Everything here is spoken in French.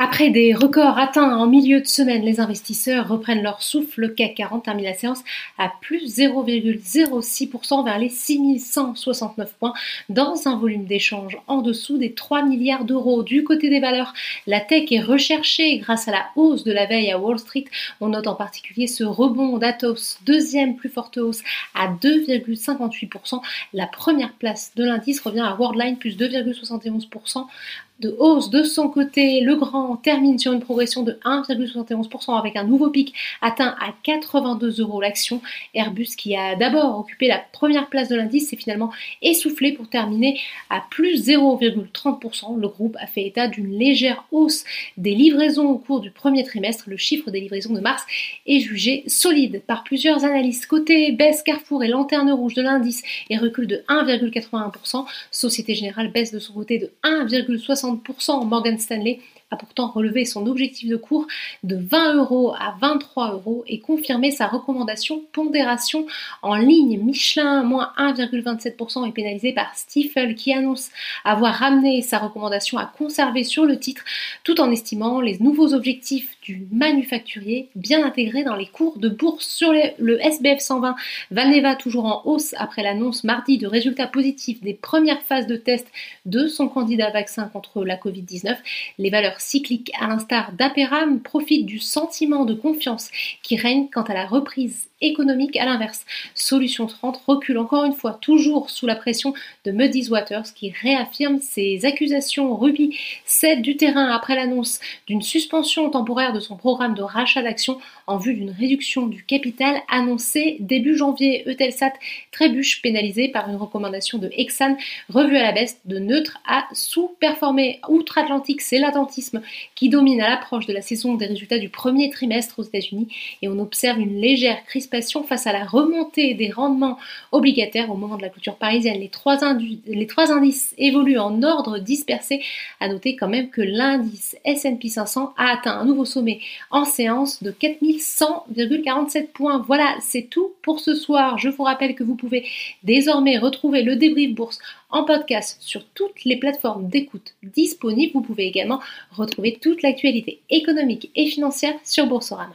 Après des records atteints en milieu de semaine, les investisseurs reprennent leur souffle. Le CAC 40 termine la séance à plus 0,06% vers les 6169 points dans un volume d'échange en dessous des 3 milliards d'euros. Du côté des valeurs, la tech est recherchée grâce à la hausse de la veille à Wall Street. On note en particulier ce rebond d'Atos, deuxième plus forte hausse à 2,58%. La première place de l'indice revient à Worldline plus 2,71% de hausse. De son côté, le grand termine sur une progression de 1,71% avec un nouveau pic atteint à 82 euros l'action. Airbus, qui a d'abord occupé la première place de l'indice, s'est finalement essoufflé pour terminer à plus 0,30%. Le groupe a fait état d'une légère hausse des livraisons au cours du premier trimestre. Le chiffre des livraisons de mars est jugé solide par plusieurs analystes. Côté baisse, Carrefour et lanterne rouge de l'indice et recul de 1,81%. Société Générale baisse de son côté de 1,60%. Morgan Stanley a pourtant relevé son objectif de cours de 20 euros à 23 euros et confirmé sa recommandation pondération en ligne. Michelin, moins 1,27% est pénalisé par Stifel qui annonce avoir ramené sa recommandation à conserver sur le titre tout en estimant les nouveaux objectifs du manufacturier bien intégrés dans les cours de bourse sur le SBF 120. Valneva toujours en hausse après l'annonce mardi de résultats positifs des premières phases de test de son candidat vaccin contre la Covid-19. Les valeurs cyclique à l'instar d'Aperam profite du sentiment de confiance qui règne quant à la reprise économique à l'inverse. Solution 30 recule encore une fois, toujours sous la pression de Muddy's Waters qui réaffirme ses accusations. Ruby cède du terrain après l'annonce d'une suspension temporaire de son programme de rachat d'actions en vue d'une réduction du capital annoncée début janvier. Eutelsat trébuche pénalisé par une recommandation de Exxon revue à la baisse de neutre à sous-performer. Outre-Atlantique, c'est qui domine à l'approche de la saison des résultats du premier trimestre aux États-Unis et on observe une légère crise face à la remontée des rendements obligataires au moment de la clôture parisienne. Les trois, les trois indices évoluent en ordre dispersé. À noter quand même que l'indice S&P 500 a atteint un nouveau sommet en séance de 4100,47 points. Voilà, c'est tout pour ce soir. Je vous rappelle que vous pouvez désormais retrouver le débrief bourse en podcast sur toutes les plateformes d'écoute disponibles. Vous pouvez également retrouver toute l'actualité économique et financière sur Boursorama.